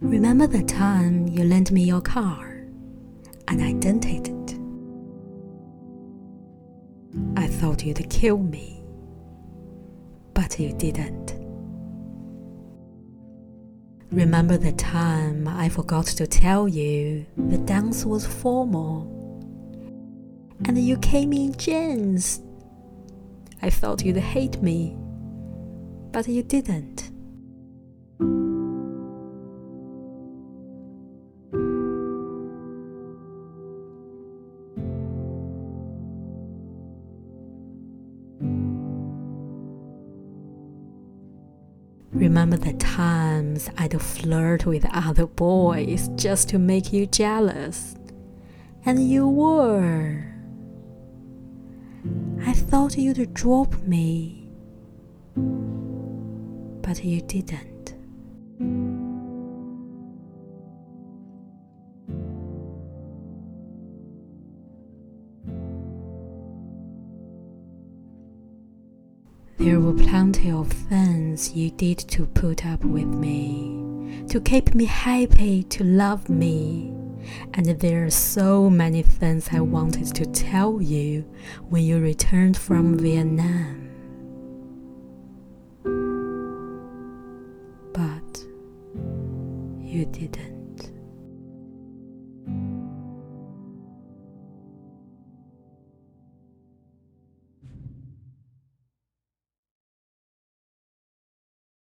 Remember the time you lent me your car and I dented it? I thought you'd kill me, but you didn't. Remember the time I forgot to tell you the dance was formal and you came in jeans? I thought you'd hate me, but you didn't. Remember the times I'd flirt with other boys just to make you jealous. And you were. I thought you'd drop me, but you didn't. There were plenty of things you did to put up with me, to keep me happy, to love me. And there are so many things I wanted to tell you when you returned from Vietnam. But you didn't.